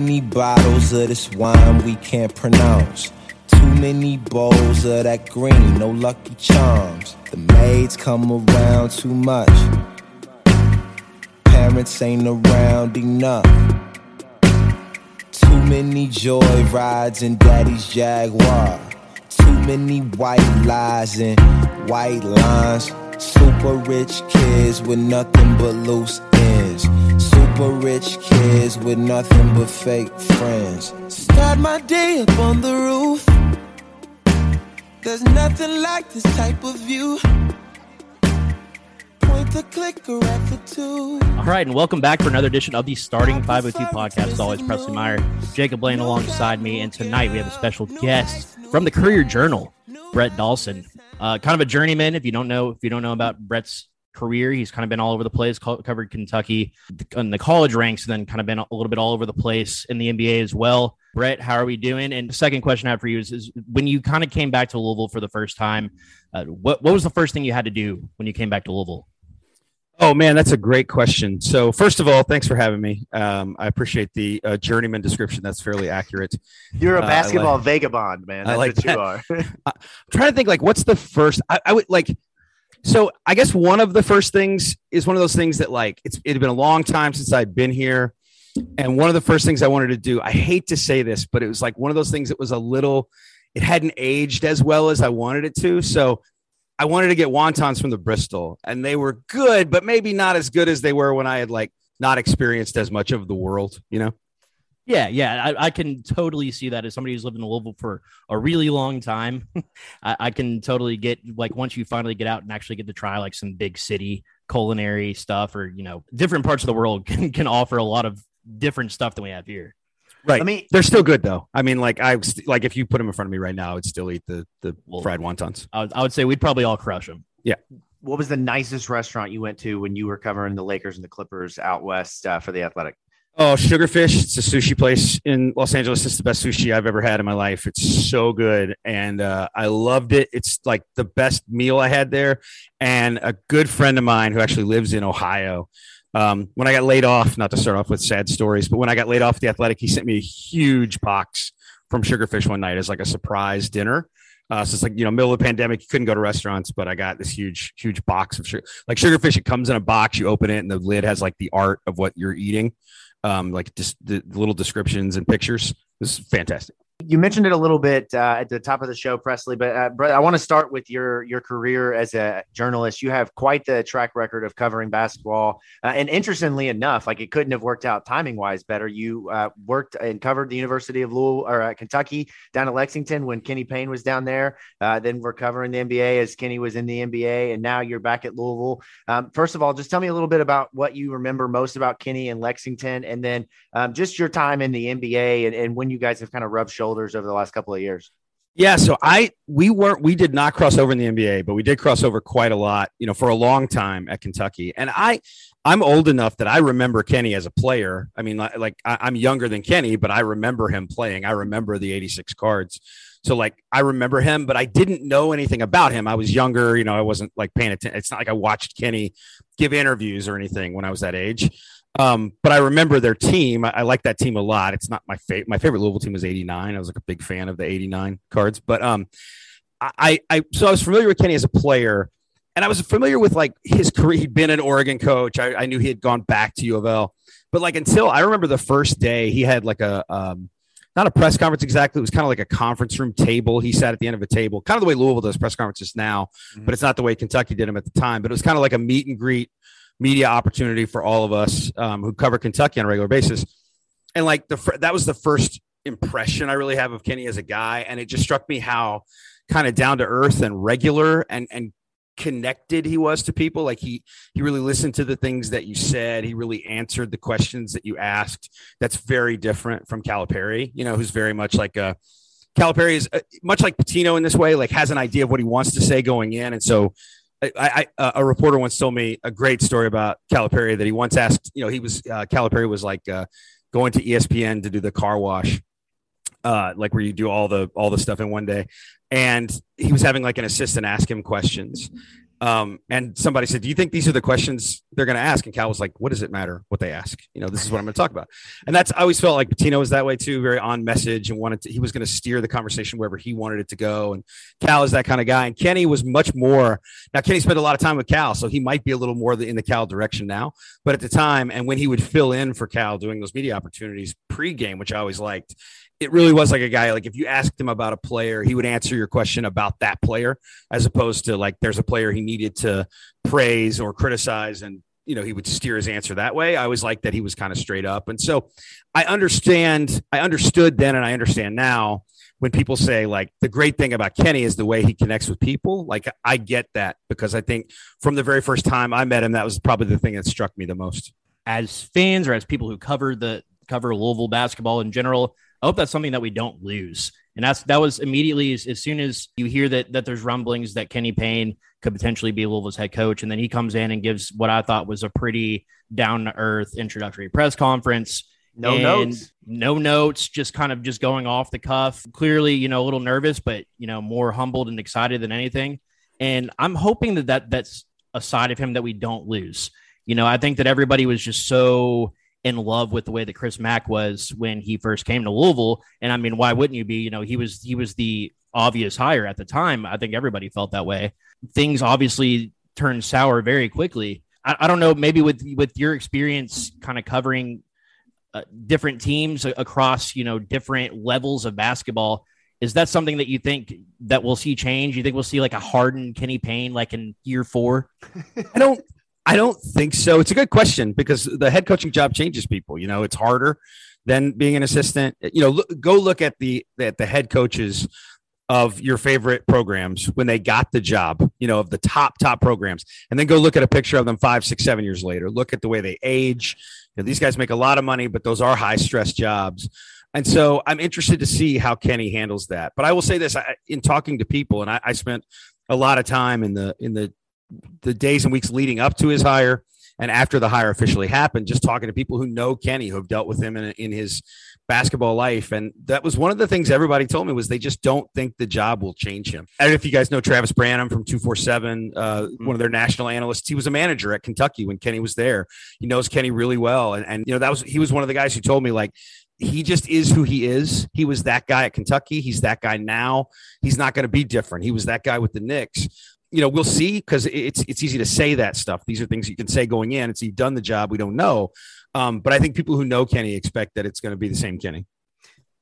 Many bottles of this wine we can't pronounce. Too many bowls of that green, no lucky charms. The maids come around too much. Parents ain't around enough. Too many joy rides in daddy's Jaguar. Too many white lies and white lines. Super rich kids with nothing but loose ends. Super rich kids with nothing but fake friends. Start my day up on the roof. There's nothing like this type of view. Point the clicker at the two. All right, and welcome back for another edition of the Starting 502 podcast. As always, Presley Meyer, Jacob Blaine alongside me, and tonight we have a special guest from the Courier Journal, Brett Dawson. Uh, kind of a journeyman. If you don't know, if you don't know about Brett's career, he's kind of been all over the place. Covered Kentucky in the college ranks, and then kind of been a little bit all over the place in the NBA as well. Brett, how are we doing? And the second question I have for you is, is when you kind of came back to Louisville for the first time, uh, what what was the first thing you had to do when you came back to Louisville? Oh man, that's a great question. So first of all, thanks for having me. Um, I appreciate the uh, journeyman description. That's fairly accurate. You're a Uh, basketball like- vagabond, man. I like what that. you are. I'm trying to think like what's the first I, I would like so I guess one of the first things is one of those things that like it's it had been a long time since I'd been here. And one of the first things I wanted to do, I hate to say this, but it was like one of those things that was a little it hadn't aged as well as I wanted it to. So I wanted to get wontons from the Bristol and they were good, but maybe not as good as they were when I had like not experienced as much of the world, you know? Yeah, yeah, I, I can totally see that as somebody who's lived in Louisville for a really long time. I, I can totally get like once you finally get out and actually get to try like some big city culinary stuff, or you know, different parts of the world can can offer a lot of different stuff than we have here. Right. I mean, They're still good though. I mean, like I like if you put them in front of me right now, I would still eat the the Well- fried wontons. I would, I would say we'd probably all crush them. Yeah what was the nicest restaurant you went to when you were covering the Lakers and the Clippers out west uh, for the Athletic? Oh, Sugarfish. It's a sushi place in Los Angeles. It's the best sushi I've ever had in my life. It's so good. And uh, I loved it. It's like the best meal I had there. And a good friend of mine who actually lives in Ohio. Um, when I got laid off, not to start off with sad stories, but when I got laid off the athletic, he sent me a huge box from Sugarfish one night as like a surprise dinner. Uh, so it's like, you know, middle of the pandemic, you couldn't go to restaurants, but I got this huge, huge box of sugar. Like Sugarfish, it comes in a box, you open it, and the lid has like the art of what you're eating um, like just the little descriptions and pictures. This is fantastic. You mentioned it a little bit uh, at the top of the show, Presley, but uh, I want to start with your your career as a journalist. You have quite the track record of covering basketball, uh, and interestingly enough, like it couldn't have worked out timing wise better. You uh, worked and covered the University of Louisville or uh, Kentucky down at Lexington when Kenny Payne was down there. Uh, then we're covering the NBA as Kenny was in the NBA, and now you're back at Louisville. Um, first of all, just tell me a little bit about what you remember most about Kenny and Lexington, and then um, just your time in the NBA and, and when you guys have kind of rubbed shoulders shoulders over the last couple of years? Yeah, so I we weren't we did not cross over in the NBA, but we did cross over quite a lot, you know, for a long time at Kentucky. And I I'm old enough that I remember Kenny as a player. I mean, like, like I, I'm younger than Kenny, but I remember him playing. I remember the 86 cards. So like I remember him, but I didn't know anything about him. I was younger, you know, I wasn't like paying attention. It's not like I watched Kenny give interviews or anything when I was that age. Um, but I remember their team. I, I like that team a lot. It's not my favorite. My favorite Louisville team was '89. I was like a big fan of the '89 cards. But um, I, I so I was familiar with Kenny as a player, and I was familiar with like his career. He'd been an Oregon coach. I, I knew he had gone back to U of L. But like until I remember the first day, he had like a um, not a press conference exactly. It was kind of like a conference room table. He sat at the end of a table, kind of the way Louisville does press conferences now, mm-hmm. but it's not the way Kentucky did them at the time. But it was kind of like a meet and greet media opportunity for all of us um, who cover Kentucky on a regular basis. And like the that was the first impression I really have of Kenny as a guy, and it just struck me how kind of down to earth and regular and and connected he was to people. Like he he really listened to the things that you said. He really answered the questions that you asked. That's very different from calipari you know who's very much like a calipari is uh, much like Pitino in this way like has an idea of what he wants to say going in. And so I, I, a reporter once told me a great story about Calipari that he once asked. You know, he was uh, Calipari was like uh, going to ESPN to do the car wash, uh, like where you do all the all the stuff in one day, and he was having like an assistant ask him questions, um, and somebody said, "Do you think these are the questions they're going to ask?" And Cal was like, "What does it matter what they ask? You know, this is what I'm going to talk about." And that's I always felt like Pitino was that way too, very on message and wanted to. He was going to steer the conversation wherever he wanted it to go. And Cal is that kind of guy. And Kenny was much more. Now Kenny spent a lot of time with Cal, so he might be a little more in the Cal direction now. But at the time, and when he would fill in for Cal doing those media opportunities pregame, which I always liked, it really was like a guy like if you asked him about a player he would answer your question about that player as opposed to like there's a player he needed to praise or criticize and you know he would steer his answer that way. I always like that he was kind of straight up. And so i understand i understood then and i understand now when people say like the great thing about kenny is the way he connects with people. Like i get that because i think from the very first time i met him that was probably the thing that struck me the most. As fans or as people who cover the cover louisville basketball in general I hope that's something that we don't lose. And that's that was immediately as, as soon as you hear that that there's rumblings that Kenny Payne could potentially be Louisville's head coach, and then he comes in and gives what I thought was a pretty down to earth introductory press conference. No notes, no notes, just kind of just going off the cuff. Clearly, you know, a little nervous, but you know, more humbled and excited than anything. And I'm hoping that, that that's a side of him that we don't lose. You know, I think that everybody was just so in love with the way that Chris Mack was when he first came to Louisville. And I mean, why wouldn't you be? You know, he was he was the obvious hire at the time. I think everybody felt that way. Things obviously turned sour very quickly. I, I don't know, maybe with with your experience kind of covering uh, different teams across, you know, different levels of basketball. Is that something that you think that we'll see change? You think we'll see like a hardened Kenny Payne like in year four? I don't I don't think so. It's a good question because the head coaching job changes people. You know, it's harder than being an assistant. You know, look, go look at the at the head coaches of your favorite programs when they got the job. You know, of the top top programs, and then go look at a picture of them five, six, seven years later. Look at the way they age. You know, these guys make a lot of money, but those are high stress jobs. And so I'm interested to see how Kenny handles that. But I will say this: I, in talking to people, and I, I spent a lot of time in the in the the days and weeks leading up to his hire and after the hire officially happened, just talking to people who know Kenny, who have dealt with him in, in his basketball life. And that was one of the things everybody told me was they just don't think the job will change him. I don't know if you guys know Travis Branham from 247, uh, mm-hmm. one of their national analysts. He was a manager at Kentucky when Kenny was there. He knows Kenny really well. And, and you know, that was, he was one of the guys who told me like, he just is who he is. He was that guy at Kentucky. He's that guy now. He's not going to be different. He was that guy with the Knicks you know, we'll see because it's it's easy to say that stuff. These are things you can say going in. It's he done the job. We don't know, um, but I think people who know Kenny expect that it's going to be the same Kenny.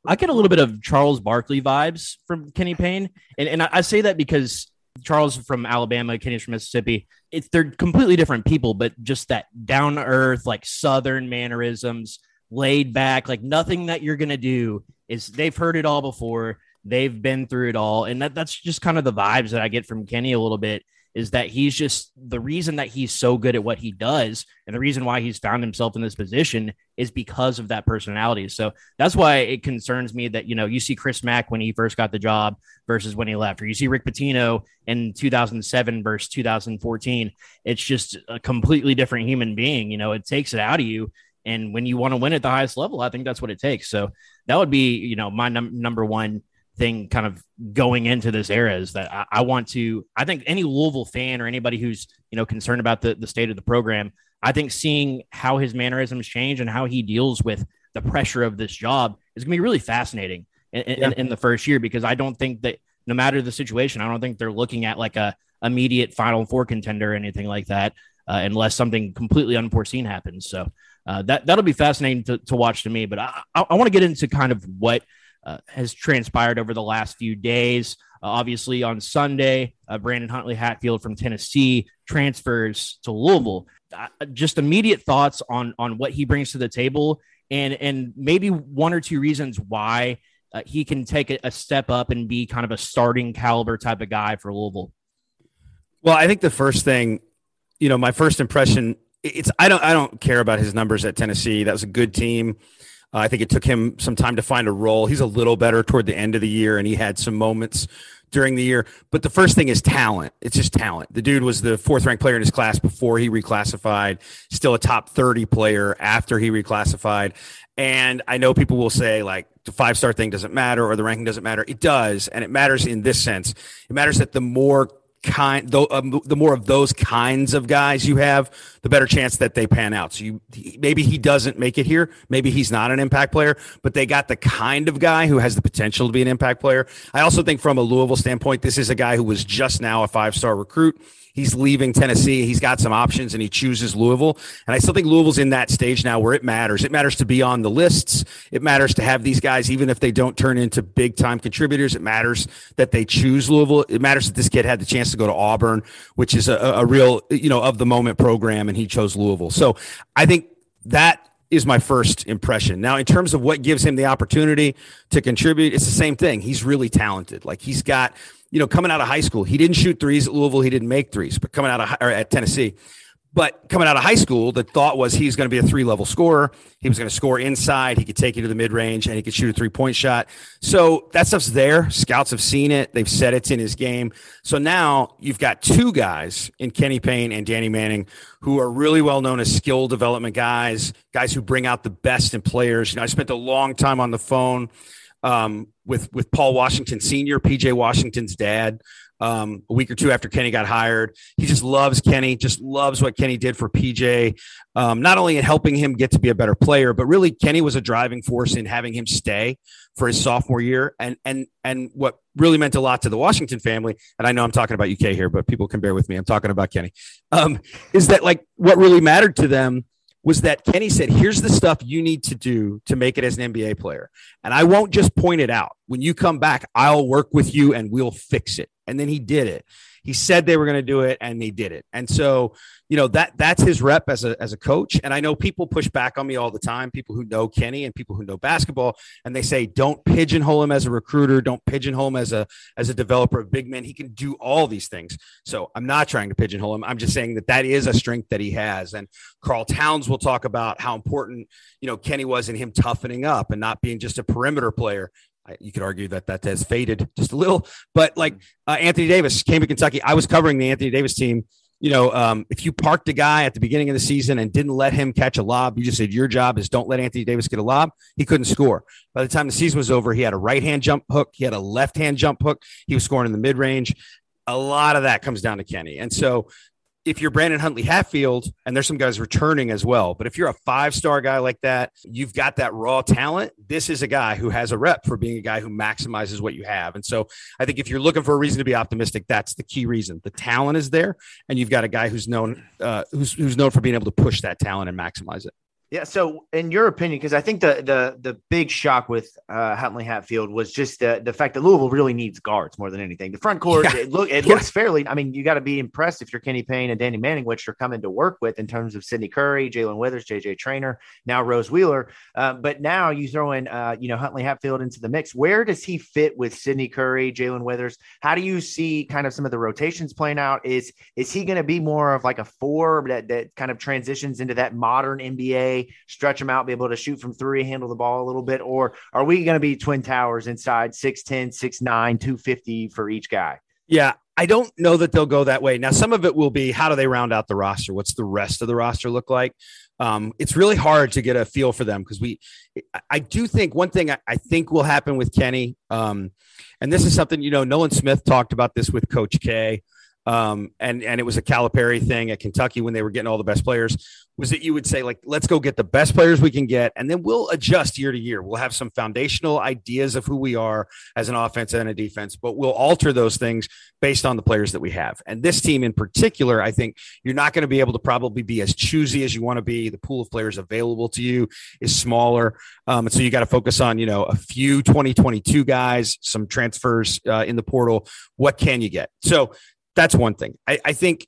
I get a little bit of Charles Barkley vibes from Kenny Payne, and and I, I say that because Charles from Alabama, Kenny's from Mississippi. It's they're completely different people, but just that down earth, like Southern mannerisms, laid back, like nothing that you're gonna do is they've heard it all before. They've been through it all, and that, that's just kind of the vibes that I get from Kenny a little bit is that he's just the reason that he's so good at what he does and the reason why he's found himself in this position is because of that personality. So that's why it concerns me that, you know, you see Chris Mack when he first got the job versus when he left, or you see Rick Pitino in 2007 versus 2014. It's just a completely different human being. You know, it takes it out of you. And when you want to win at the highest level, I think that's what it takes. So that would be, you know, my num- number one thing kind of going into this era is that I, I, want to I think any Louisville fan or anybody who's you know concerned about the, the state of the program, I think seeing how his mannerisms change and how he deals with the pressure of this job is gonna be really fascinating in, yeah. in, in the first year because I don't think that no matter the situation, I don't think they're looking at like a immediate final four contender or anything like that, uh, unless something completely unforeseen happens. So uh, that that'll be fascinating to, to watch to me. But I, I, I want to get into kind of what uh, has transpired over the last few days. Uh, obviously, on Sunday, uh, Brandon Huntley Hatfield from Tennessee transfers to Louisville. Uh, just immediate thoughts on on what he brings to the table, and and maybe one or two reasons why uh, he can take a, a step up and be kind of a starting caliber type of guy for Louisville. Well, I think the first thing, you know, my first impression, it's I don't I don't care about his numbers at Tennessee. That was a good team. Uh, I think it took him some time to find a role. He's a little better toward the end of the year, and he had some moments during the year. But the first thing is talent. It's just talent. The dude was the fourth ranked player in his class before he reclassified, still a top 30 player after he reclassified. And I know people will say, like, the five star thing doesn't matter or the ranking doesn't matter. It does. And it matters in this sense. It matters that the more kind though um, the more of those kinds of guys you have the better chance that they pan out. So you maybe he doesn't make it here. Maybe he's not an impact player but they got the kind of guy who has the potential to be an impact player. I also think from a louisville standpoint this is a guy who was just now a five star recruit He's leaving Tennessee. He's got some options and he chooses Louisville. And I still think Louisville's in that stage now where it matters. It matters to be on the lists. It matters to have these guys, even if they don't turn into big time contributors. It matters that they choose Louisville. It matters that this kid had the chance to go to Auburn, which is a, a real, you know, of the moment program, and he chose Louisville. So I think that is my first impression. Now, in terms of what gives him the opportunity to contribute, it's the same thing. He's really talented. Like he's got you know, coming out of high school, he didn't shoot threes at Louisville. He didn't make threes, but coming out of or at Tennessee, but coming out of high school, the thought was he's going to be a three level scorer. He was going to score inside. He could take you to the mid range and he could shoot a three point shot. So that stuff's there. Scouts have seen it. They've said it's in his game. So now you've got two guys in Kenny Payne and Danny Manning who are really well known as skill development guys, guys who bring out the best in players. You know, I spent a long time on the phone um, with with Paul Washington Senior, PJ Washington's dad. Um, a week or two after Kenny got hired, he just loves Kenny. Just loves what Kenny did for PJ. Um, not only in helping him get to be a better player, but really Kenny was a driving force in having him stay for his sophomore year. And and and what really meant a lot to the Washington family, and I know I'm talking about UK here, but people can bear with me. I'm talking about Kenny. Um, is that like what really mattered to them was that Kenny said, here's the stuff you need to do to make it as an NBA player. And I won't just point it out. When you come back, I'll work with you and we'll fix it. And then he did it. He said they were going to do it and they did it. And so, you know, that that's his rep as a as a coach. And I know people push back on me all the time, people who know Kenny and people who know basketball, and they say, don't pigeonhole him as a recruiter, don't pigeonhole him as a as a developer of big men. He can do all these things. So I'm not trying to pigeonhole him. I'm just saying that that is a strength that he has. And Karl Towns will talk about how important, you know, Kenny was in him toughening up and not being just a perimeter player you could argue that that has faded just a little, but like uh, Anthony Davis came to Kentucky. I was covering the Anthony Davis team. You know, um, if you parked a guy at the beginning of the season and didn't let him catch a lob, you just said your job is don't let Anthony Davis get a lob. He couldn't score. By the time the season was over, he had a right hand jump hook, he had a left hand jump hook. He was scoring in the mid range. A lot of that comes down to Kenny, and so if you're Brandon Huntley Hatfield, and there's some guys returning as well, but if you're a five star guy like that, you've got that raw talent. This is a guy who has a rep for being a guy who maximizes what you have. And so I think if you're looking for a reason to be optimistic, that's the key reason. The talent is there, and you've got a guy who's known uh, who's who's known for being able to push that talent and maximize it. Yeah. So, in your opinion, because I think the the the big shock with uh, Huntley Hatfield was just the the fact that Louisville really needs guards more than anything. The front court, Yeah. it look it Yeah. looks fairly. I mean, you got to be impressed if you're Kenny Payne and Danny Manning, which you're coming to work with in terms of Sydney Curry, Jae'Lyn Withers, JJ Traynor, now Rose Wheeler. Uh, but now you throw in, uh, you know, Huntley Hatfield into the mix. Where does he fit with Sydney Curry, Jae'Lyn Withers? How do you see kind of some of the rotations playing out? Is is he going to be more of like a four that that kind of transitions into that modern NBA, stretch them out, be able to shoot from three, handle the ball a little bit, or are we going to be twin towers inside 6'10, 6'9, 250 for each guy? Yeah, I don't know that they'll go that way. Now, some of it will be how do they round out the roster? What's the rest of the roster look like? Um, it's really hard to get a feel for them because we, I- do think one thing I, I think will happen with Kenny, um, and this is something you know, Nolan Smith talked about this with Coach K, um, and and it was a Calipari thing at Kentucky when they were getting all the best players. Was that you would say like, let's go get the best players we can get, and then we'll adjust year to year. We'll have some foundational ideas of who we are as an offense and a defense, but we'll alter those things based on the players that we have. And this team in particular, I think you're not going to be able to probably be as choosy as you want to be. The pool of players available to you is smaller. Um, and so you got to focus on, you know, a few 2022 guys, some transfers uh, in the portal. What can you get? So that's one thing. I, I think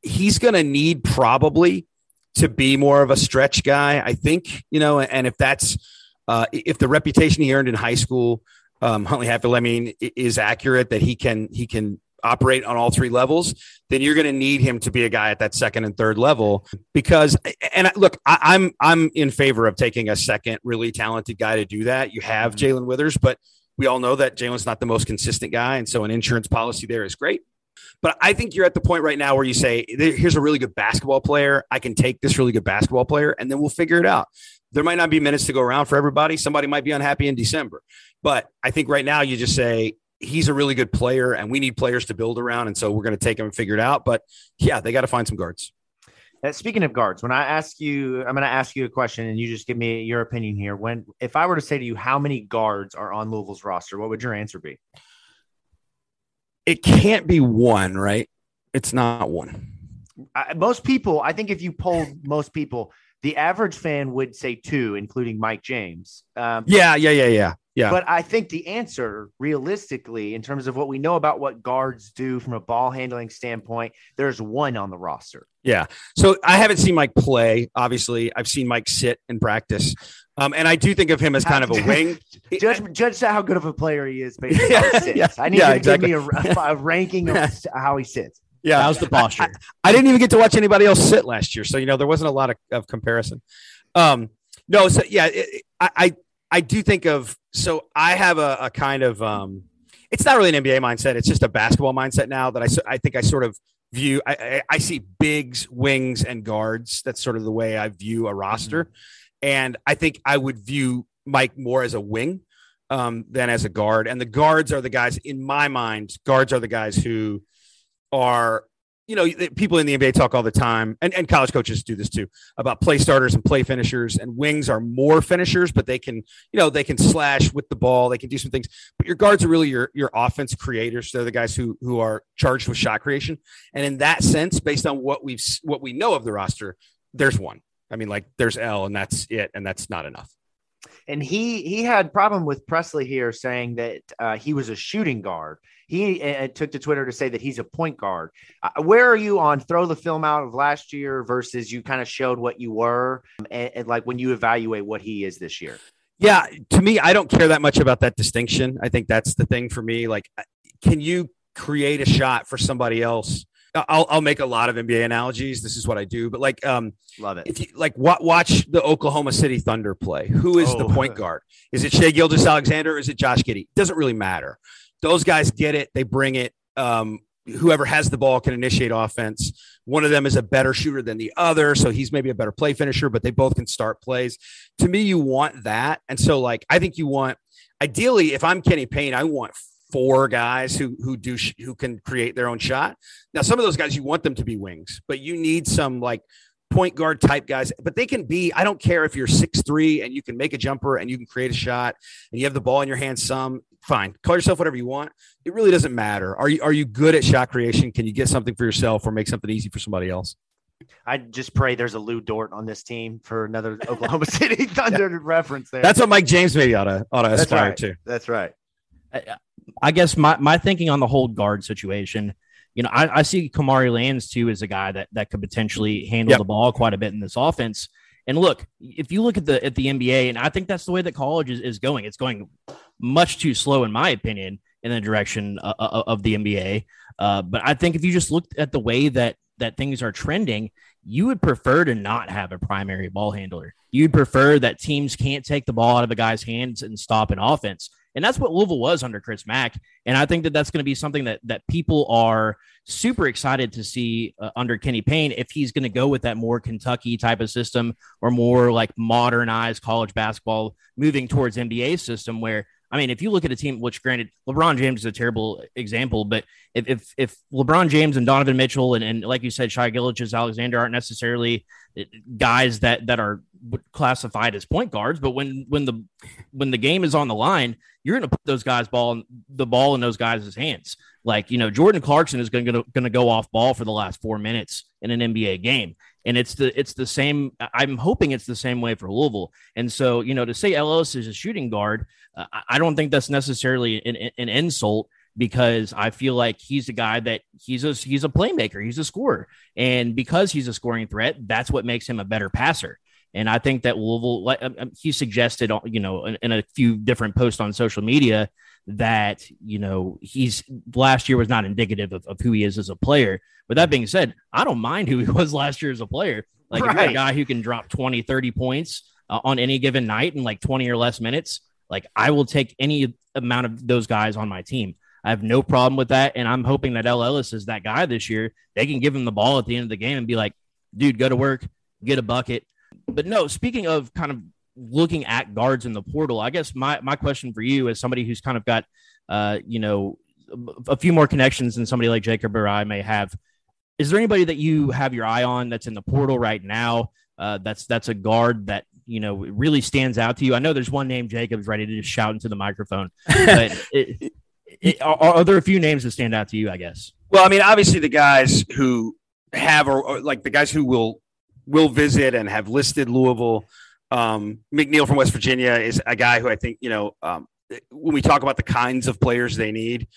he's going to need probably to be more of a stretch guy. I think, you know, and if that's, uh, if the reputation he earned in high school, um, Huntley Hatfield, I mean, is accurate that he can he can operate on all three levels, then you're going to need him to be a guy at that second and third level because. And look, I, I'm I'm in favor of taking a second really talented guy to do that. You have Jae'Lyn Withers, but we all know that Jae'Lyn's not the most consistent guy, and so an insurance policy there is great. But I think you're at the point right now where you say, here's a really good basketball player. I can take this really good basketball player, and then we'll figure it out. There might not be minutes to go around for everybody. Somebody might be unhappy in December. But I think right now you just say, he's a really good player, and we need players to build around. And so we're going to take him and figure it out. But yeah, they got to find some guards. Uh, speaking of guards, when I ask you, I'm going to ask you a question, and you just give me your opinion here. When, if I were to say to you, how many guards are on Louisville's roster, what would your answer be? It can't be one, right? It's not one. I, most people, I think, if you polled most people, the average fan would say two, including Mike James. Um, Yeah, yeah, yeah, yeah. Yeah. But I think the answer, realistically, in terms of what we know about what guards do from a ball handling standpoint, there's one on the roster. Yeah. So I haven't seen Mike play. Obviously, I've seen Mike sit in practice. Um, and I do think of him as kind of a wing. Judge, judge how good of a player he is based on how he sits. Yeah, I need yeah, you to exactly. give me a, a ranking of how he sits. Yeah. How's the posture? I didn't even get to watch anybody else sit last year, so you know there wasn't a lot of, of comparison. Um, no, so yeah, it, it- I, I I do think of so I have a, a kind of um, it's not really an NBA mindset; it's just a basketball mindset now that I I think I sort of view. I, I, I see bigs, wings, and guards. That's sort of the way I view a roster, and I think I would view Mike more as a wing um, than as a guard. And the guards are the guys in my mind. Guards are the guys who are you know people in the NBA talk all the time, and, and college coaches do this too about play starters and play finishers. And wings are more finishers, but they can you know they can slash with the ball, they can do some things. But your guards are really your your offense creators. They're the guys who who are charged with shot creation. And in that sense, based on what we've what we know of the roster, there's one. I mean, like there's El, and that's it, and that's not enough. And he he had problem with Presley here saying that uh, he was a shooting guard. He uh, took to Twitter to say that he's a point guard. Uh, where are you on throw the film out of last year versus you kind of showed what you were, um, and, and like when you evaluate what he is this year? Yeah, to me, I don't care that much about that distinction. I think that's the thing for me. Like, can you create a shot for somebody else? I'll, I'll make a lot of NBA analogies. This is what I do, but like, um, Love it. if you like, wa- watch the Oklahoma City Thunder play. Who is the Oh. point guard? Is it Shai Gilgeous Alexander? Or is it Josh Giddey? Doesn't really matter. Those guys get it. They bring it. Um, whoever has the ball can initiate offense. One of them is a better shooter than the other, so he's maybe a better play finisher, but they both can start plays. To me, you want that, and so like I think you want. Ideally, if I'm Kenny Payne, I want four guys who who do sh- who can create their own shot. Now, some of those guys you want them to be wings, but you need some like point guard type guys. But they can be. I don't care if you're six three and you can make a jumper and you can create a shot and you have the ball in your hand. Some fine, call yourself whatever you want. It really doesn't matter. Are you are you good at shot creation? Can you get something for yourself or make something easy for somebody else? I just pray there's a Lu Dort on this team for another Oklahoma City Thunder reference there. That's what Mike James maybe ought to ought to aspire right. to. That's right. I guess my, my thinking on the hold guard situation, you know, I, I see Kamari Lands too as a guy that that could potentially handle Yep. the ball quite a bit in this offense. And look, if you look at the at the NBA, and I think that's the way that college is, is going. It's going much too slow, in my opinion, in the direction uh, uh, of the NBA. Uh, but I think if you just looked at the way that that things are trending, you would prefer to not have a primary ball handler. You'd prefer that teams can't take the ball out of a guy's hands and stop an offense. And that's what Louisville was under Chris Mack. And I think that that's going to be something that that people are super excited to see uh, under Kenny Payne if he's going to go with that more Kentucky type of system or more like modernized college basketball moving towards NBA system where I mean, if you look at a team, which granted, LeBron James is a terrible example, but if if, if LeBron James and Donovan Mitchell and, and like you said, Shai Gilgeous Alexander aren't necessarily uh, guys that that are classified as point guards, but when when the when the game is on the line, you're going to put those guys ball the ball in those guys' hands. Like you know, Jordan Clarkson is going to going to go off ball for the last four minutes in an NBA game, and it's the it's the same. I'm hoping it's the same way for Louisville. And so you know, to say Ellis is a shooting guard, uh, I- don't think that's necessarily an, an insult because I feel like he's a guy that he's a he's a playmaker, he's a scorer, and because he's a scoring threat, that's what makes him a better passer. And I think that Louisville, like um, um, he suggested, uh, you know, in, in a few different posts on social media that you know he's last year was not indicative of, of who he is as a player. But that being said, I don't mind who he was last year as a player. Like you're a guy who can drop 20, 30 points uh, on any given night in like 20 or less minutes, like I will take any amount of those guys on my team. I have no problem with that. And I'm hoping that El Ellis is that guy this year. They can give him the ball at the end of the game and be like, dude, go to work, get a bucket. But no, speaking of kind of looking at guards in the portal, I guess my, my question for you as somebody who's kind of got, uh, you know, a few more connections than somebody like Jacob or I may have. Is there anybody that you have your eye on that's in the portal right now? Uh, that's that's a guard that you know really stands out to you. I know there's one name Jacob's ready to just shout into the microphone, but it, it, are, are there a few names that stand out to you? I guess. Well, I mean, obviously the guys who have or, or like the guys who will will visit and have listed Louisville. Um, McNeil from West Virginia is a guy who I think you know um, when we talk about the kinds of players they need.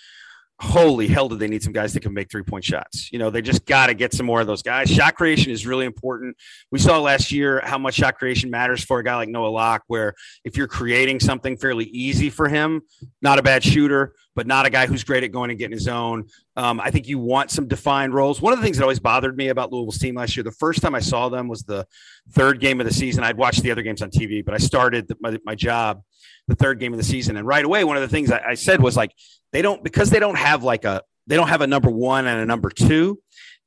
Holy hell, do they need some guys that can make three point shots? You know, they just got to get some more of those guys. Shot creation is really important. We saw last year how much shot creation matters for a guy like Noah Locke, where if you're creating something fairly easy for him, not a bad shooter, but not a guy who's great at going and getting his own. Um, I think you want some defined roles. One of the things that always bothered me about Louisville's team last year, the first time I saw them was the third game of the season. I'd watched the other games on TV, but I started my, my job the third game of the season. And right away, one of the things I, I said was like, they don't, because they don't have like a, they don't have a number one and a number two.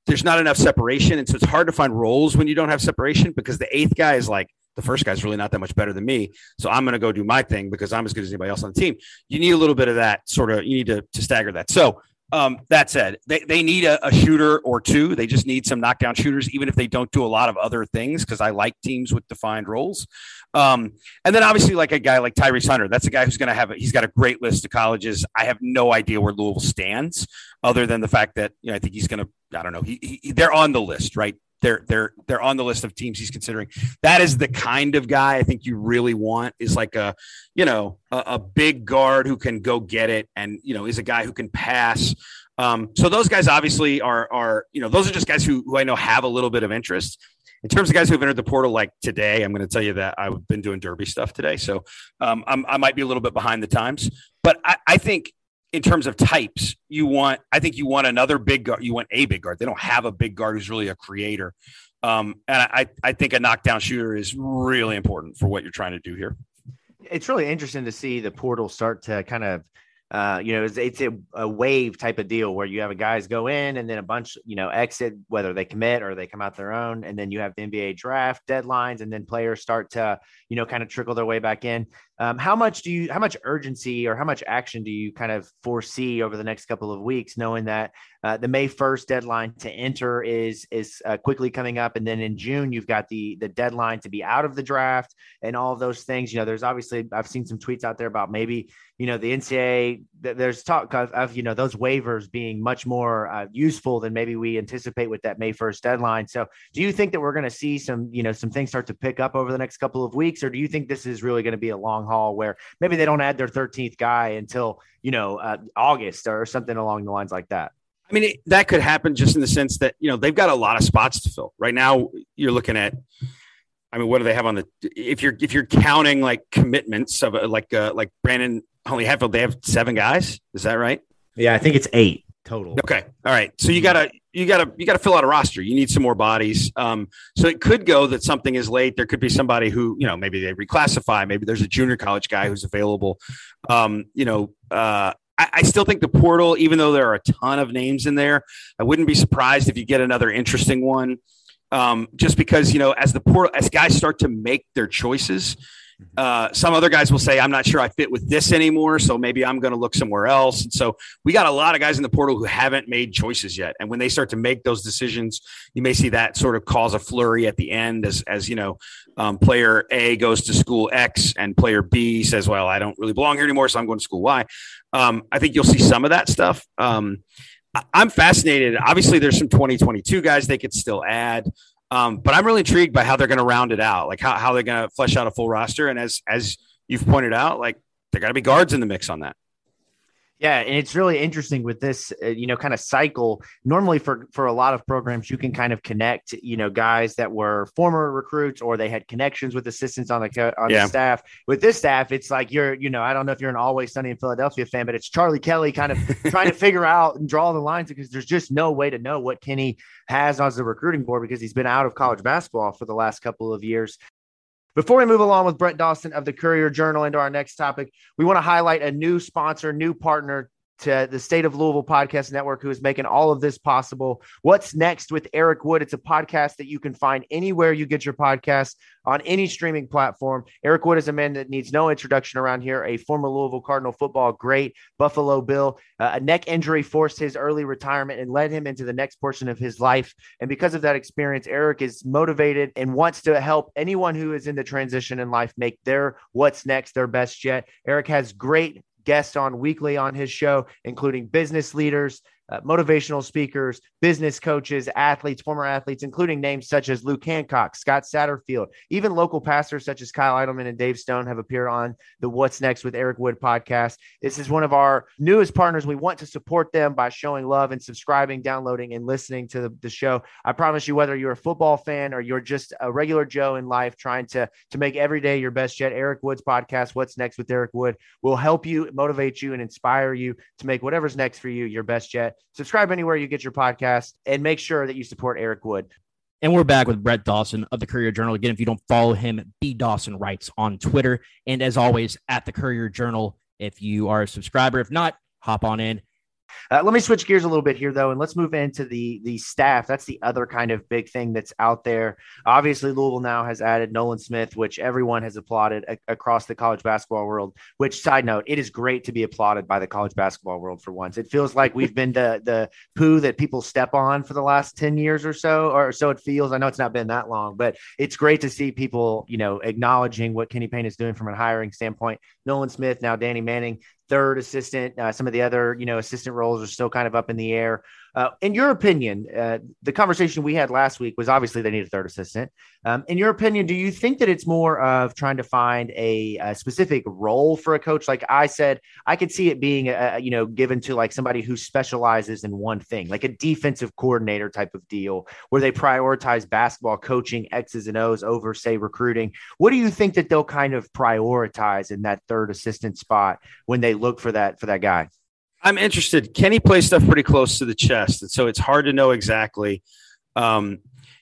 There's not enough separation. And so it's hard to find roles when you don't have separation because the eighth guy is like, the first guy's really not that much better than me. So I'm going to go do my thing because I'm as good as anybody else on the team. You need a little bit of that sort of, you need to, to stagger that. So um, that said, they, they need a, a shooter or two. They just need some knockdown shooters, even if they don't do a lot of other things, because I like teams with defined roles. Um, and then obviously, like a guy like Tyrese Hunter, that's a guy who's going to have, a, he's got a great list of colleges. I have no idea where Louisville stands other than the fact that, you know, I think he's going to, I don't know, he, he, they're on the list, right? They're, they're, they're on the list of teams he's considering. That is the kind of guy I think you really want is like a, you know, a, a big guard who can go get it and, you know, is a guy who can pass. Um, so those guys obviously are, are, you know, those are just guys who, who I know have a little bit of interest in terms of guys who have entered the portal like today, I'm going to tell you that I've been doing derby stuff today. So um, I might be a little bit behind the times, but I, I think in terms of types, you want, I think you want another big guard. You want a big guard. They don't have a big guard who's really a creator. Um, and I, I think a knockdown shooter is really important for what you're trying to do here. It's really interesting to see the portal start to kind of uh, you know, it's, it's a, a wave type of deal where you have a guys go in and then a bunch, you know, exit, whether they commit or they come out their own. And then you have the NBA draft deadlines and then players start to, you know, kind of trickle their way back in. Um, how much do you, how much urgency or how much action do you kind of foresee over the next couple of weeks, knowing that uh, the May 1st deadline to enter is, is uh, quickly coming up. And then in June, you've got the, the deadline to be out of the draft and all those things. You know, there's obviously, I've seen some tweets out there about maybe, you know, the NCAA there's talk of, of, you know those waivers being much more uh, useful than maybe we anticipate with that May 1st deadline. So, do you think that we're going to see some you know some things start to pick up over the next couple of weeks, or do you think this is really going to be a long haul where maybe they don't add their 13th guy until you know uh, August or something along the lines like that? I mean, it, that could happen just in the sense that you know they've got a lot of spots to fill right now. You're looking at I mean, what do they have on the? If you're if you're counting like commitments of like uh, like Brandon Huntley Hatfield, they have seven guys. Is that right? Yeah, I think it's eight total. Okay, all right. So you gotta you gotta you gotta fill out a roster. You need some more bodies. Um, so it could go that something is late. There could be somebody who you know maybe they reclassify. Maybe there's a junior college guy who's available. Um, you know, uh, I, still think the portal, even though there are a ton of names in there, I wouldn't be surprised if you get another interesting one um, just because you know as the portal, as guys start to make their choices. Uh, some other guys will say i'm not sure i fit with this anymore so maybe i'm going to look somewhere else. And so we got a lot of guys in the portal who haven't made choices yet. And when they start to make those decisions you may see that sort of cause a flurry at the end as as you know um, player a goes to school x and player b says well i don't really belong here anymore so i'm going to school y. Um, I think you'll see some of that stuff. Um, I'm fascinated. Obviously, there's some 2022 guys they could still add, um, but I'm really intrigued by how they're going to round it out, like how, how they're going to flesh out a full roster. And as as you've pointed out, like there got to be guards in the mix on that. Yeah, and it's really interesting with this, uh, you know, kind of cycle. Normally, for for a lot of programs, you can kind of connect, you know, guys that were former recruits or they had connections with assistants on the on yeah. the staff. With this staff, it's like you're, you know, I don't know if you're an Always Sunny in Philadelphia fan, but it's Charlie Kelly kind of trying to figure out and draw the lines because there's just no way to know what Kenny has on the recruiting board because he's been out of college basketball for the last couple of years. Before we move along with Brett Dawson of the Courier Journal into our next topic, we want to highlight a new sponsor, new partner to the State of Louisville Podcast Network, who is making all of this possible. What's next with Eric Wood? It's a podcast that you can find anywhere you get your podcast on any streaming platform. Eric Wood is a man that needs no introduction around here, a former Louisville Cardinal football great, Buffalo Bill. Uh, a neck injury forced his early retirement and led him into the next portion of his life. And because of that experience, Eric is motivated and wants to help anyone who is in the transition in life make their what's next their best yet. Eric has great guests on weekly on his show, including business leaders, uh, motivational speakers, business coaches, athletes, former athletes, including names such as Luke Hancock, Scott Satterfield, even local pastors such as Kyle Idleman and Dave Stone have appeared on the What's Next with Eric Wood podcast. This is one of our newest partners. We want to support them by showing love and subscribing, downloading, and listening to the, the show. I promise you, whether you're a football fan or you're just a regular Joe in life trying to, to make every day your best yet, Eric Wood's podcast, What's Next with Eric Wood, will help you, motivate you, and inspire you to make whatever's next for you your best yet. Subscribe anywhere you get your podcast and make sure that you support Eric Wood. And we're back with Brett Dawson of the Courier Journal. Again, if you don't follow him, B Dawson Writes on Twitter. And as always, at the Courier Journal, if you are a subscriber. If not, hop on in uh, let me switch gears a little bit here, though, and let's move into the the staff. That's the other kind of big thing that's out there. Obviously, Louisville now has added Nolan Smith, which everyone has applauded a- across the college basketball world. Which, side note, it is great to be applauded by the college basketball world for once. It feels like we've been the the poo that people step on for the last ten years or so, or so it feels. I know it's not been that long, but it's great to see people, you know, acknowledging what Kenny Payne is doing from a hiring standpoint. Nolan Smith, now Danny Manning third assistant. Uh, some of the other, you know, assistant roles are still kind of up in the air. Uh, in your opinion, uh, the conversation we had last week was obviously they need a third assistant. Um, in your opinion, do you think that it's more of trying to find a, a specific role for a coach? Like I said, I could see it being, a, you know, given to like somebody who specializes in one thing, like a defensive coordinator type of deal, where they prioritize basketball coaching X's and O's over, say, recruiting. What do you think that they'll kind of prioritize in that third assistant spot when they look for that for that guy? I'm interested. Kenny plays stuff pretty close to the chest, and so it's hard to know exactly. Um,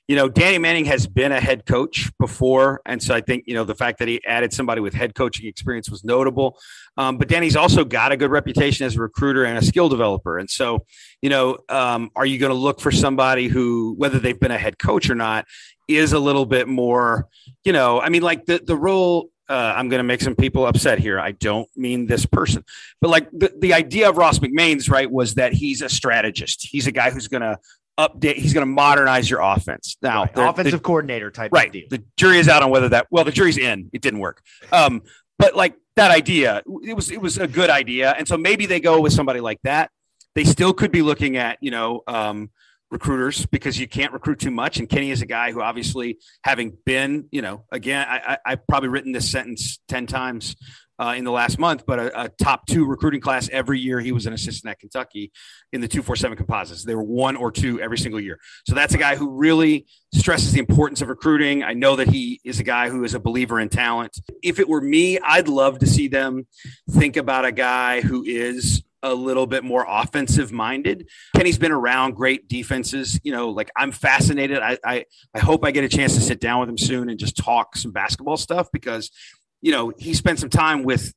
you know, Danny Manning has been a head coach before, and so I think you know the fact that he added somebody with head coaching experience was notable. Um, but Danny's also got a good reputation as a recruiter and a skill developer, and so you know, um, are you going to look for somebody who, whether they've been a head coach or not, is a little bit more, you know, I mean, like the the role uh, I'm going to make some people upset here. I don't mean this person, but like the, the idea of Ross McMains, right, was that he's a strategist. He's a guy who's going to update. He's going to modernize your offense. Now, right. offensive the, coordinator type right. The jury is out on whether that. Well, the jury's in. It didn't work. Um, but like that idea, it was it was a good idea, and so maybe they go with somebody like that. They still could be looking at you know um, recruiters because you can't recruit too much. And Kenny is a guy who obviously, having been, you know, again, I, I, have probably written this sentence 10 times uh, in the last month, but a, a, top two recruiting class every year he was an assistant at Kentucky in the 247 composites. They were one or two every single year. So that's a guy who really stresses the importance of recruiting. I know that he is a guy who is a believer in talent. If it were me, I'd love to see them think about a guy who is a little bit more offensive minded. Kenny's been around great defenses. You know, like I'm fascinated. I, I, I hope I get a chance to sit down with him soon and just talk some basketball stuff because, you know, he spent some time with,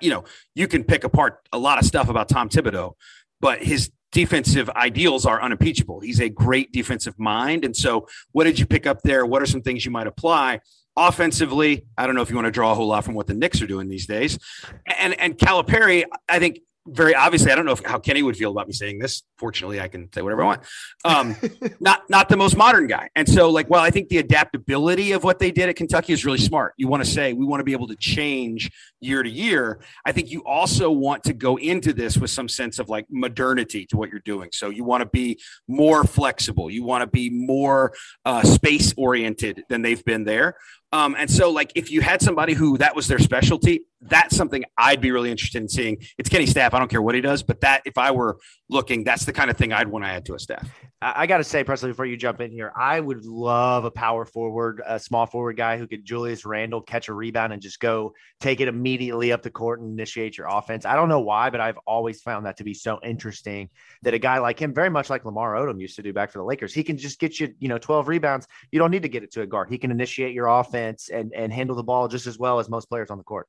you know, you can pick apart a lot of stuff about Tom Thibodeau, but his defensive ideals are unimpeachable. He's a great defensive mind. And so, what did you pick up there? What are some things you might apply? Offensively, I don't know if you want to draw a whole lot from what the Knicks are doing these days. And and Calipari, I think very obviously, I don't know if, how Kenny would feel about me saying this. Fortunately, I can say whatever I want. Um, not not the most modern guy, and so like, well, I think the adaptability of what they did at Kentucky is really smart. You want to say we want to be able to change year to year. I think you also want to go into this with some sense of like modernity to what you're doing. So you want to be more flexible. You want to be more uh, space oriented than they've been there. Um, and so, like, if you had somebody who that was their specialty, that's something I'd be really interested in seeing. It's Kenny Staff. I don't care what he does, but that if I were looking, that's the kind of thing I'd want to add to a staff. I, got to say, Presley, before you jump in here, I would love a power forward, a small forward guy who could Julius Randle catch a rebound and just go take it immediately up the court and initiate your offense. I don't know why, but I've always found that to be so interesting that a guy like him, very much like Lamar Odom used to do back for the Lakers, he can just get you, you know, 12 rebounds. You don't need to get it to a guard. He can initiate your offense and, and handle the ball just as well as most players on the court.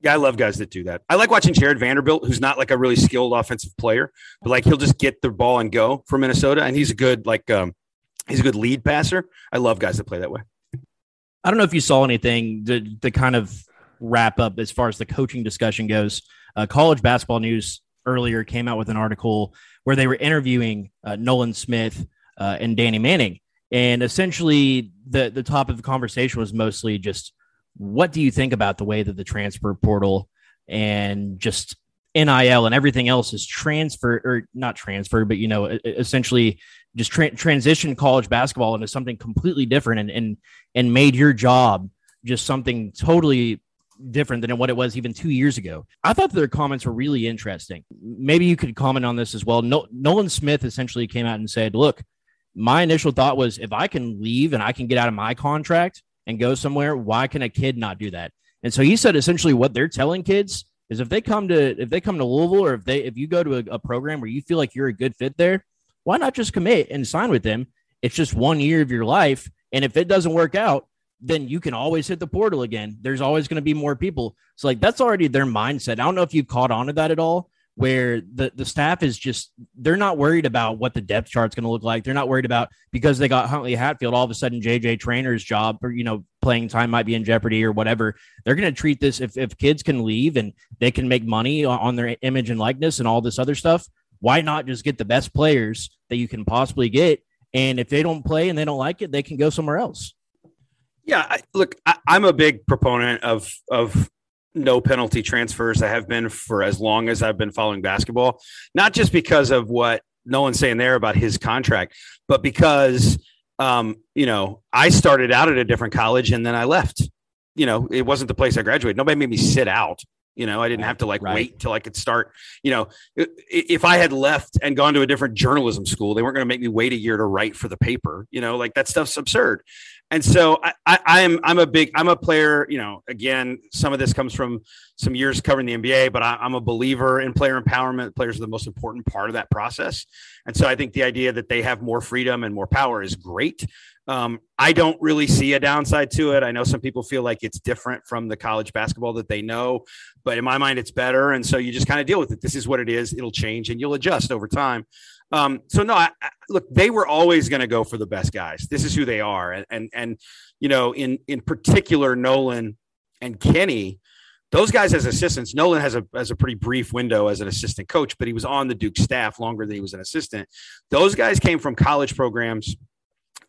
Yeah, I love guys that do that. I like watching Jared Vanderbilt, who's not like a really skilled offensive player, but like he'll just get the ball and go for Minnesota, and he's a good like um, he's a good lead passer. I love guys that play that way. I don't know if you saw anything to, to kind of wrap up as far as the coaching discussion goes. Uh, College Basketball News earlier came out with an article where they were interviewing uh, Nolan Smith uh, and Danny Manning, and essentially the the top of the conversation was mostly just what do you think about the way that the transfer portal and just NIL and everything else is transfer or not transfer, but you know, essentially just tra- transition college basketball into something completely different and, and, and made your job just something totally different than what it was even two years ago. I thought their comments were really interesting. Maybe you could comment on this as well. No, Nolan Smith essentially came out and said, look, my initial thought was if I can leave and I can get out of my contract, and go somewhere, why can a kid not do that? And so he said essentially what they're telling kids is if they come to if they come to Louisville or if they if you go to a, a program where you feel like you're a good fit there, why not just commit and sign with them? It's just one year of your life, and if it doesn't work out, then you can always hit the portal again. There's always going to be more people. So like that's already their mindset. I don't know if you've caught on to that at all, where the, the staff is just they're not worried about what the depth chart's going to look like. They're not worried about because they got Huntley Hatfield, all of a sudden JJ Traynor's job or you know playing time might be in jeopardy or whatever. They're going to treat this if if kids can leave and they can make money on their image and likeness and all this other stuff. Why not just get the best players that you can possibly get? And if they don't play and they don't like it, they can go somewhere else. Yeah, I, look, I, I'm a big proponent of of no penalty transfers. I have been for as long as I've been following basketball, not just because of what Nolan's saying there about his contract, but because, um, you know, I started out at a different college and then I left. You know, it wasn't the place I graduated. Nobody made me sit out. You know, I didn't have to like right. wait till I could start. You know, if I had left and gone to a different journalism school, they weren't going to make me wait a year to write for the paper. You know, like that stuff's absurd. And so I, I, am I'm a big I'm a player. You know, again, some of this comes from some years covering the NBA, but I, I'm a believer in player empowerment. Players are the most important part of that process, and so I think the idea that they have more freedom and more power is great. Um, I don't really see a downside to it. I know some people feel like it's different from the college basketball that they know, but in my mind, it's better. And so you just kind of deal with it. This is what it is. It'll change and you'll adjust over time. Um, so no, I, I, look, they were always going to go for the best guys. This is who they are. And, and, and, you know, in, in particular, Nolan and Kenny, those guys as assistants, Nolan has a has a pretty brief window as an assistant coach, but he was on the Duke staff longer than he was an assistant. Those guys came from college programs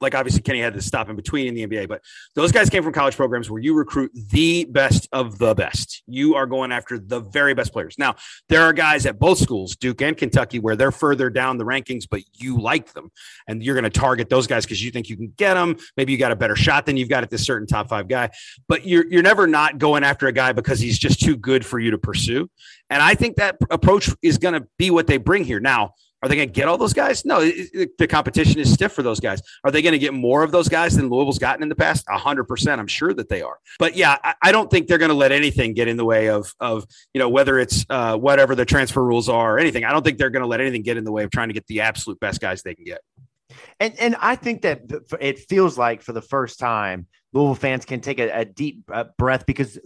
like obviously Kenny had to stop in between in the NBA, but those guys came from college programs where you recruit the best of the best. You are going after the very best players. Now, there are guys at both schools, Duke and Kentucky, where they're further down the rankings, but you like them and you're going to target those guys because you think you can get them. Maybe you got a better shot than you've got at this certain top five guy, but you're, you're never not going after a guy because he's just too good for you to pursue. And I think that approach is going to be what they bring here. Now, are they going to get all those guys? No, the competition is stiff for those guys. Are they going to get more of those guys than Louisville's gotten in the past? A hundred percent. I'm sure that they are. But yeah, I, I don't think they're going to let anything get in the way of of you know whether it's uh, whatever the transfer rules are or anything. I don't think they're going to let anything get in the way of trying to get the absolute best guys they can get. And and I think that it feels like for the first time, Louisville fans can take a, a deep uh, breath because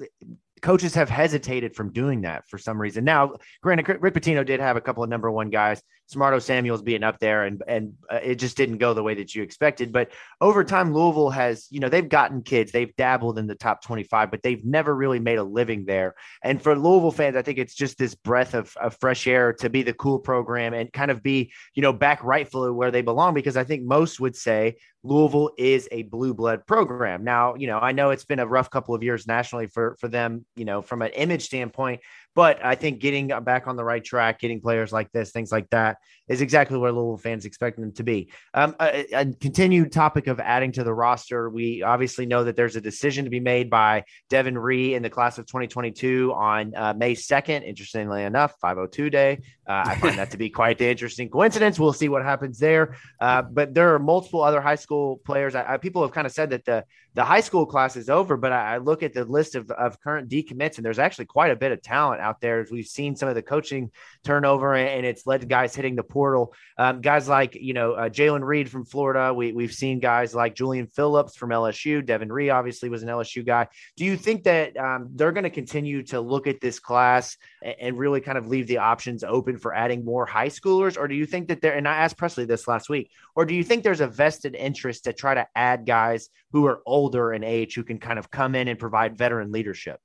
coaches have hesitated from doing that for some reason. Now, granted, Rick Pitino did have a couple of number one guys, Samardo Samuels being up there, and and uh, it just didn't go the way that you expected. But over time, Louisville has, you know, they've gotten kids, they've dabbled in the top 25, but they've never really made a living there. And for Louisville fans, I think it's just this breath of, of fresh air to be the cool program and kind of be, you know, back rightfully where they belong. Because I think most would say Louisville is a blue blood program. Now, you know, I know it's been a rough couple of years nationally for for them, you know, from an image standpoint, but I think getting back on the right track, getting players like this, things like that, is exactly where Louisville fans expect them to be. Um, a, a, continued topic of adding to the roster. We obviously know that there's a decision to be made by Devin Ree in the class of 2022 on uh, May 2nd. Interestingly enough, 502 day. Uh, I find that to be quite the interesting coincidence. We'll see what happens there. Uh, but there are multiple other high school players. I, I, people have kind of said that the the high school class is over, but I, I look at the list of, of current decommits, and there's actually quite a bit of talent out there. As we've seen some of the coaching turnover, and, and it's led to guys hitting the portal. Um, guys like you know uh, Jalen Reed from Florida. We we've seen guys like Julian Phillips from LSU. Devin Ree obviously was an LSU guy. Do you think that um, they're going to continue to look at this class and, and really kind of leave the options open for adding more high schoolers, or do you think that they're? And I asked Presley this last week, or do you think there's a vested interest to try to add guys who are older in age who can kind of come in and provide veteran leadership?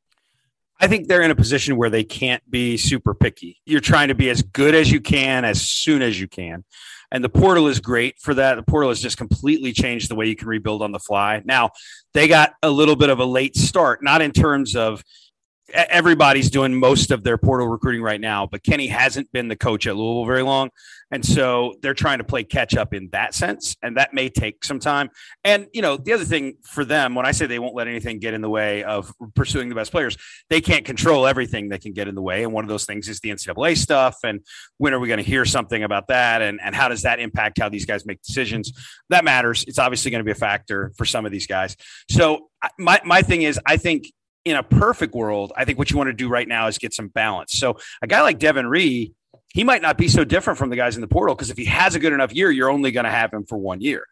I think they're in a position where they can't be super picky. You're trying to be as good as you can as soon as you can. And the portal is great for that. The portal has just completely changed the way you can rebuild on the fly. Now, they got a little bit of a late start, not in terms of everybody's doing most of their portal recruiting right now, but Kenny hasn't been the coach at Louisville very long. And so they're trying to play catch up in that sense. And that may take some time. And, you know, the other thing for them, when I say they won't let anything get in the way of pursuing the best players, they can't control everything that can get in the way. And one of those things is the NCAA stuff. And when are we going to hear something about that? And, and how does that impact how these guys make decisions? That matters. It's obviously going to be a factor for some of these guys. So my, my thing is, I think in a perfect world, I think what you want to do right now is get some balance. So a guy like Devin Ree, he might not be so different from the guys in the portal because if he has a good enough year, you're only going to have him for one year.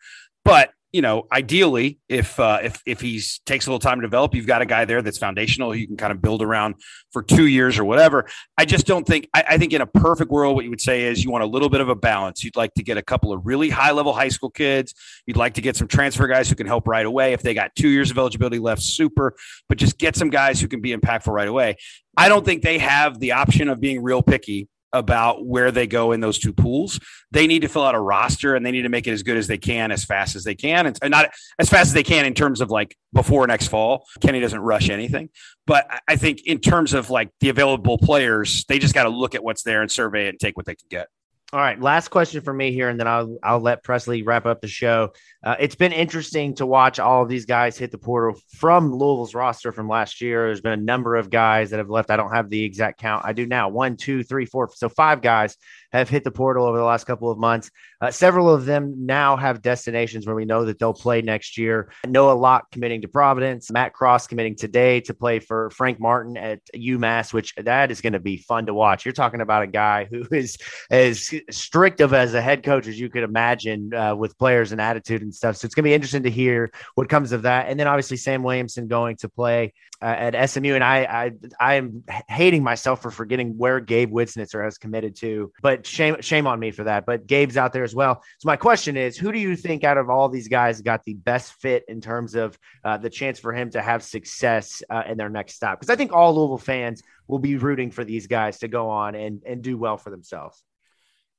But you know, ideally, if uh, if if he takes a little time to develop, you've got a guy there that's foundational. You can kind of build around for two years or whatever. I just don't think. I, I, think in a perfect world, what you would say is you want a little bit of a balance. You'd like to get a couple of really high level high school kids. You'd like to get some transfer guys who can help right away. If they got two years of eligibility left, super. But just get some guys who can be impactful right away. I don't think they have the option of being real picky about where they go in those two pools. They need to fill out a roster and they need to make it as good as they can, as fast as they can, and not as fast as they can in terms of like before next fall. Kenny doesn't rush anything, but I think in terms of like the available players, they just got to look at what's there and survey it and take what they can get. All right, last question for me here, and then I'll I'll let Presley wrap up the show. Uh, it's been interesting to watch all of these guys hit the portal from Louisville's roster from last year. There's been a number of guys that have left. I don't have the exact count. I do now. One, two, three, four. So five guys have hit the portal over the last couple of months. Uh, several of them now have destinations where we know that they'll play next year. Noah Locke committing to Providence, Matt Cross committing today to play for Frank Martin at UMass, which that is going to be fun to watch. You're talking about a guy who is as strict of as a head coach as you could imagine uh, with players and attitude and stuff. So it's going to be interesting to hear what comes of that. And then obviously Sam Williamson going to play uh, at SMU, and I, I I am hating myself for forgetting where Gabe Wiznitzer has committed to, but shame shame on me for that. But Gabe's out there as well. So my question is, who do you think out of all these guys got the best fit in terms of uh, the chance for him to have success uh, in their next stop? Because I think all Louisville fans will be rooting for these guys to go on and and do well for themselves.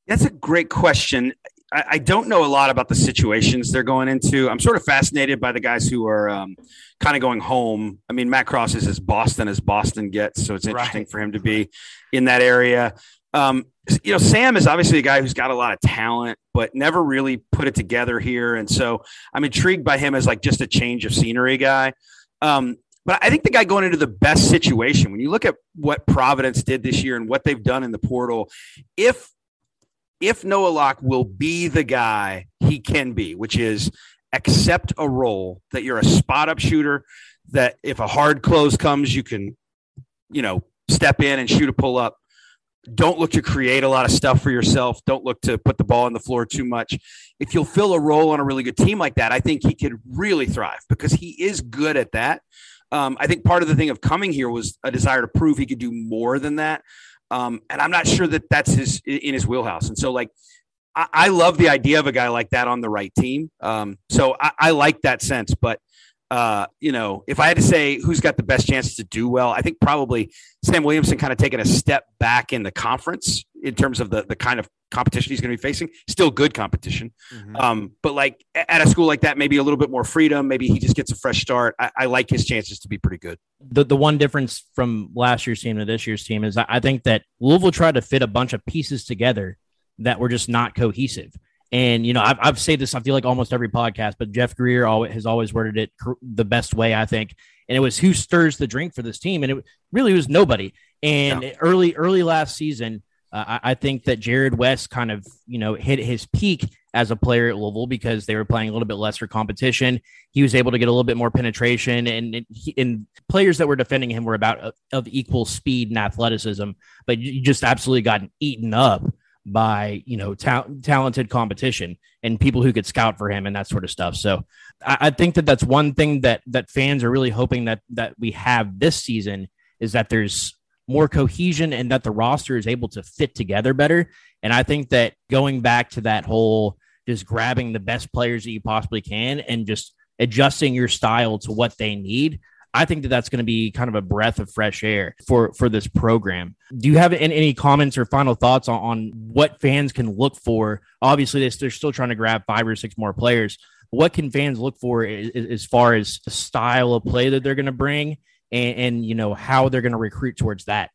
That's a great question. I, I, don't know a lot about the situations they're going into. I'm sort of fascinated by the guys who are um, kind of going home. I mean, Matt Cross is as Boston as Boston gets, so it's interesting right. for him to be in that area. Um, you know, Sam is obviously a guy who's got a lot of talent, but never really put it together here. And so I'm intrigued by him as like just a change of scenery guy. Um, but I think the guy going into the best situation, when you look at what Providence did this year and what they've done in the portal, if if Noah Locke will be the guy he can be, which is accept a role that you're a spot up shooter, that if a hard close comes, you can, you know, step in and shoot a pull up don't look to create a lot of stuff for yourself. Don't look to put the ball on the floor too much. If you'll fill a role on a really good team like that, I think he could really thrive because he is good at that. Um, I think part of the thing of coming here was a desire to prove he could do more than that. Um, and I'm not sure that that's his in his wheelhouse. And so, like, I, I love the idea of a guy like that on the right team. Um, so I, I like that sense, but uh, you know, if I had to say who's got the best chance to do well, I think probably Sam Williamson kind of taking a step back in the conference in terms of the the kind of competition he's going to be facing. Still good competition, mm-hmm. um, but like at a school like that, maybe a little bit more freedom. Maybe he just gets a fresh start. I, I like his chances to be pretty good. The the one difference from last year's team to this year's team is I think that Louisville tried to fit a bunch of pieces together that were just not cohesive. And you know, I've, I've said this. I feel like almost every podcast, but Jeff Greer always, has always worded it the best way, I think. And it was who stirs the drink for this team, and it really was nobody. And yeah. early, early last season, uh, I, I think that Jarrod West kind of you know hit his peak as a player at Louisville because they were playing a little bit lesser competition. He was able to get a little bit more penetration, and and, players that were defending him were about uh, of equal speed and athleticism, but you just absolutely got eaten up by you know ta- talented competition and people who could scout for him and that sort of stuff. So I, I think that that's one thing that that fans are really hoping that that we have this season is that there's more cohesion and that the roster is able to fit together better. And I think that going back to that whole just grabbing the best players that you possibly can and just adjusting your style to what they need I think that that's going to be kind of a breath of fresh air for for this program. Do you have any, comments or final thoughts on, on, what fans can look for? Obviously, they're still trying to grab five or six more players. What can fans look for as, as far as the style of play that they're going to bring, and, and you know how they're going to recruit towards that?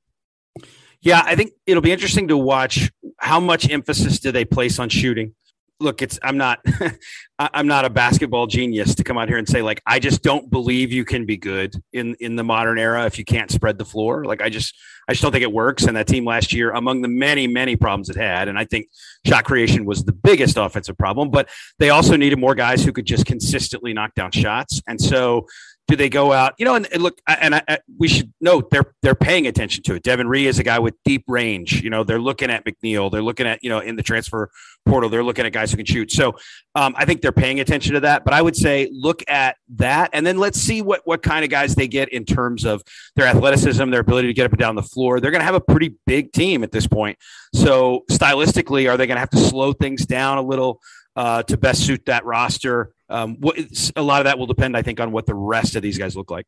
Yeah, I think it'll be interesting to watch how much emphasis do they place on shooting look, it's I'm not I'm not a basketball genius to come out here and say like I just don't believe you can be good in in the modern era if you can't spread the floor. Like I just I just don't think it works. And that team last year, among the many many problems it had, and I think shot creation was the biggest offensive problem, but they also needed more guys who could just consistently knock down shots. And so do they go out? You know, and, and look, and I, I, we should note they're they're paying attention to it. Devin Ree is a guy with deep range. You know, they're looking at McNeil. They're looking at you know in the transfer portal. They're looking at guys who can shoot. So um, I think they're paying attention to that. But I would say look at that, and then let's see what what kind of guys they get in terms of their athleticism, their ability to get up and down the floor. They're going to have a pretty big team at this point. So stylistically, are they going to have to slow things down a little? uh, to best suit that roster. Um, what, a lot of that will depend, I think, on what the rest of these guys look like.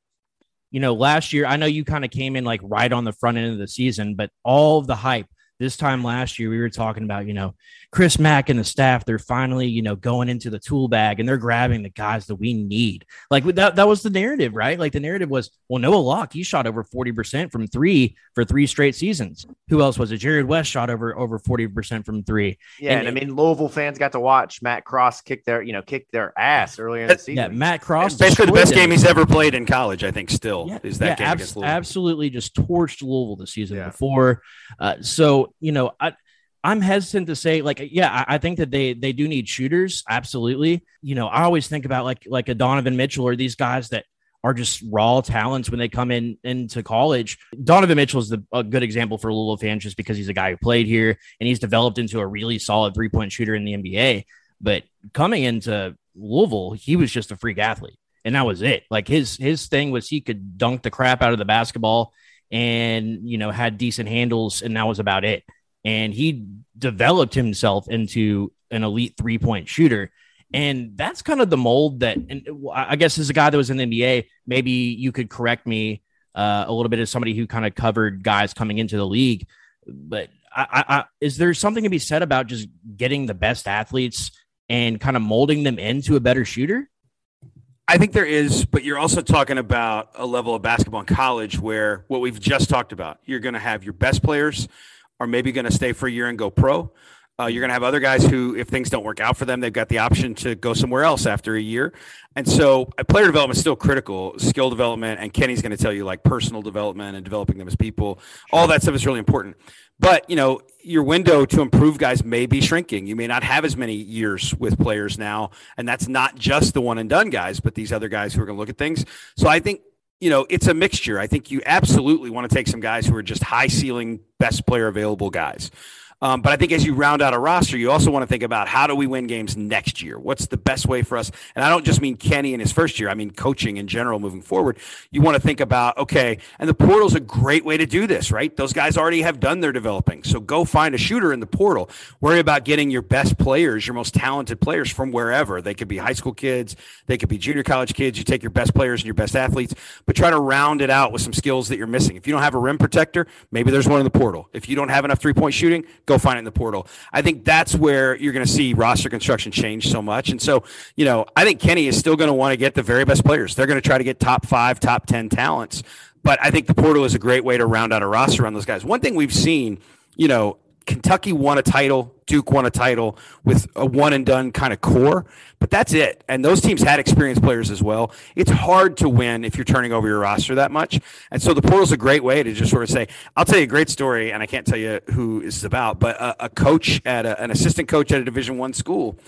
You know, last year, I know you kind of came in like right on the front end of the season, but all of the hype this time last year, we were talking about, you know, Chris Mack and the staff, they're finally, you know, going into the tool bag and they're grabbing the guys that we need. Like that, that was the narrative, right? Like the narrative was, well, Noah Locke, he shot over 40% from three for three straight seasons. Who else was it? Jarrod West shot over over 40% from three. Yeah. And, and I mean, Louisville fans got to watch Matt Cross kick their, you know, kick their ass earlier in the season. Yeah. Matt Cross. Basically the best game he's ever played in college, I think, still yeah, is that yeah, game abs- Absolutely just torched Louisville the season yeah. before. Uh, so, you know, I, I'm hesitant to say like yeah I, I, think that they they do need shooters absolutely you know I always think about like like a Donovan Mitchell or these guys that are just raw talents when they come in into college. Donovan Mitchell is the, a good example for Louisville fans just because he's a guy who played here and he's developed into a really solid three point shooter in the NBA. But coming into Louisville, he was just a freak athlete, and that was it. Like his his thing was he could dunk the crap out of the basketball and you know had decent handles, and that was about it and he developed himself into an elite three point shooter. And that's kind of the mold that, and I guess as a guy that was in the NBA, maybe you could correct me uh, a little bit as somebody who kind of covered guys coming into the league. But I, I, is there something to be said about just getting the best athletes and kind of molding them into a better shooter? I think there is, but you're also talking about a level of basketball in college where what we've just talked about, you're going to have your best players are maybe going to stay for a year and go pro. Uh, you're going to have other guys who, if things don't work out for them, they've got the option to go somewhere else after a year. And so, uh, player development is still critical. Skill development, and Kenny's going to tell you like personal development and developing them as people. All that stuff is really important. But you know, your window to improve guys may be shrinking. You may not have as many years with players now, and that's not just the one and done guys, but these other guys who are going to look at things. So I think you know, it's a mixture. I think you absolutely want to take some guys who are just high ceiling, best player available guys. Um, but I think as you round out a roster, you also want to think about how do we win games next year? What's the best way for us? And I don't just mean Kenny in his first year, I mean coaching in general moving forward. You want to think about, okay, and the portal's a great way to do this, right? Those guys already have done their developing. So go find a shooter in the portal. Worry about getting your best players, your most talented players from wherever. They could be high school kids, they could be junior college kids. You take your best players and your best athletes, but try to round it out with some skills that you're missing. If you don't have a rim protector, maybe there's one in the portal. If you don't have enough three point shooting, go find it in the portal. I think that's where you're going to see roster construction change so much. And so, you know, I think Kenny is still going to want to get the very best players. They're going to try to get top five, top 10 talents. But I think the portal is a great way to round out a roster around those guys. One thing we've seen, you know, Kentucky won a title, Duke won a title with a one and done kind of core, but that's it. And those teams had experienced players as well. It's hard to win if you're turning over your roster that much. And so the portal is a great way to just sort of say, I'll tell you a great story, and I can't tell you who this is about, but a, a coach at a, an assistant coach at a Division One school.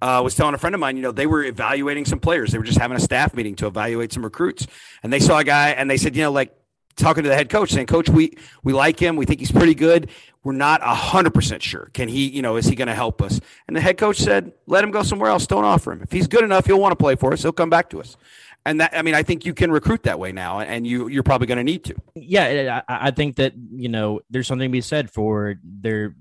Uh, was telling a friend of mine, you know, they were evaluating some players. They were just having a staff meeting to evaluate some recruits, and they saw a guy, and they said, you know, like talking to the head coach saying, Coach, we we like him. We think he's pretty good. We're not hundred percent sure. Can he, you know, is he going to help us? And the head coach said, Let him go somewhere else. Don't offer him. If he's good enough, he'll want to play for us. He'll come back to us. And that, I mean, I think you can recruit that way now, and you you're probably going to need to. Yeah, I, I think that you know there's something to be said for there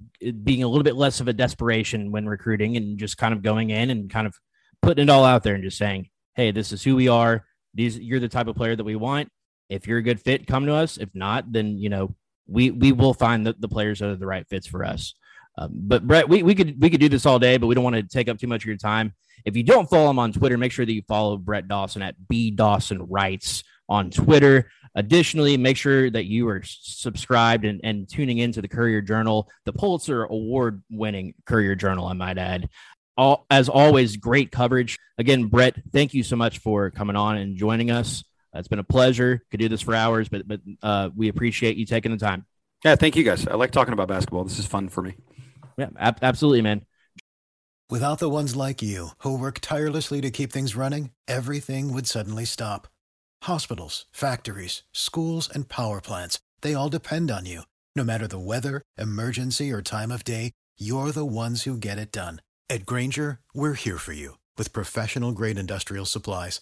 being a little bit less of a desperation when recruiting and just kind of going in and kind of putting it all out there and just saying, "Hey, this is who we are. These you're the type of player that we want if you're a good fit, come to us. If not, then you know we we will find the, the players that are the right fits for us. Um, but Brett, we, we could we could do this all day, but we don't want to take up too much of your time. If you don't follow him on Twitter, make sure that you follow Brett Dawson at B Dawson Writes on Twitter. Additionally, make sure that you are subscribed and, and tuning into the Courier Journal, the Pulitzer Award winning Courier Journal, I might add. All, as always, great coverage. Again, Brett, thank you so much for coming on and joining us. It's been a pleasure. Could do this for hours, but but uh, we appreciate you taking the time. Yeah, thank you guys. I like talking about basketball. This is fun for me. Yeah, ab- absolutely, man. Without the ones like you who work tirelessly to keep things running, everything would suddenly stop. Hospitals, factories, schools, and power plants—they all depend on you. No matter the weather, emergency, or time of day, you're the ones who get it done. At Grainger, we're here for you with professional grade industrial supplies.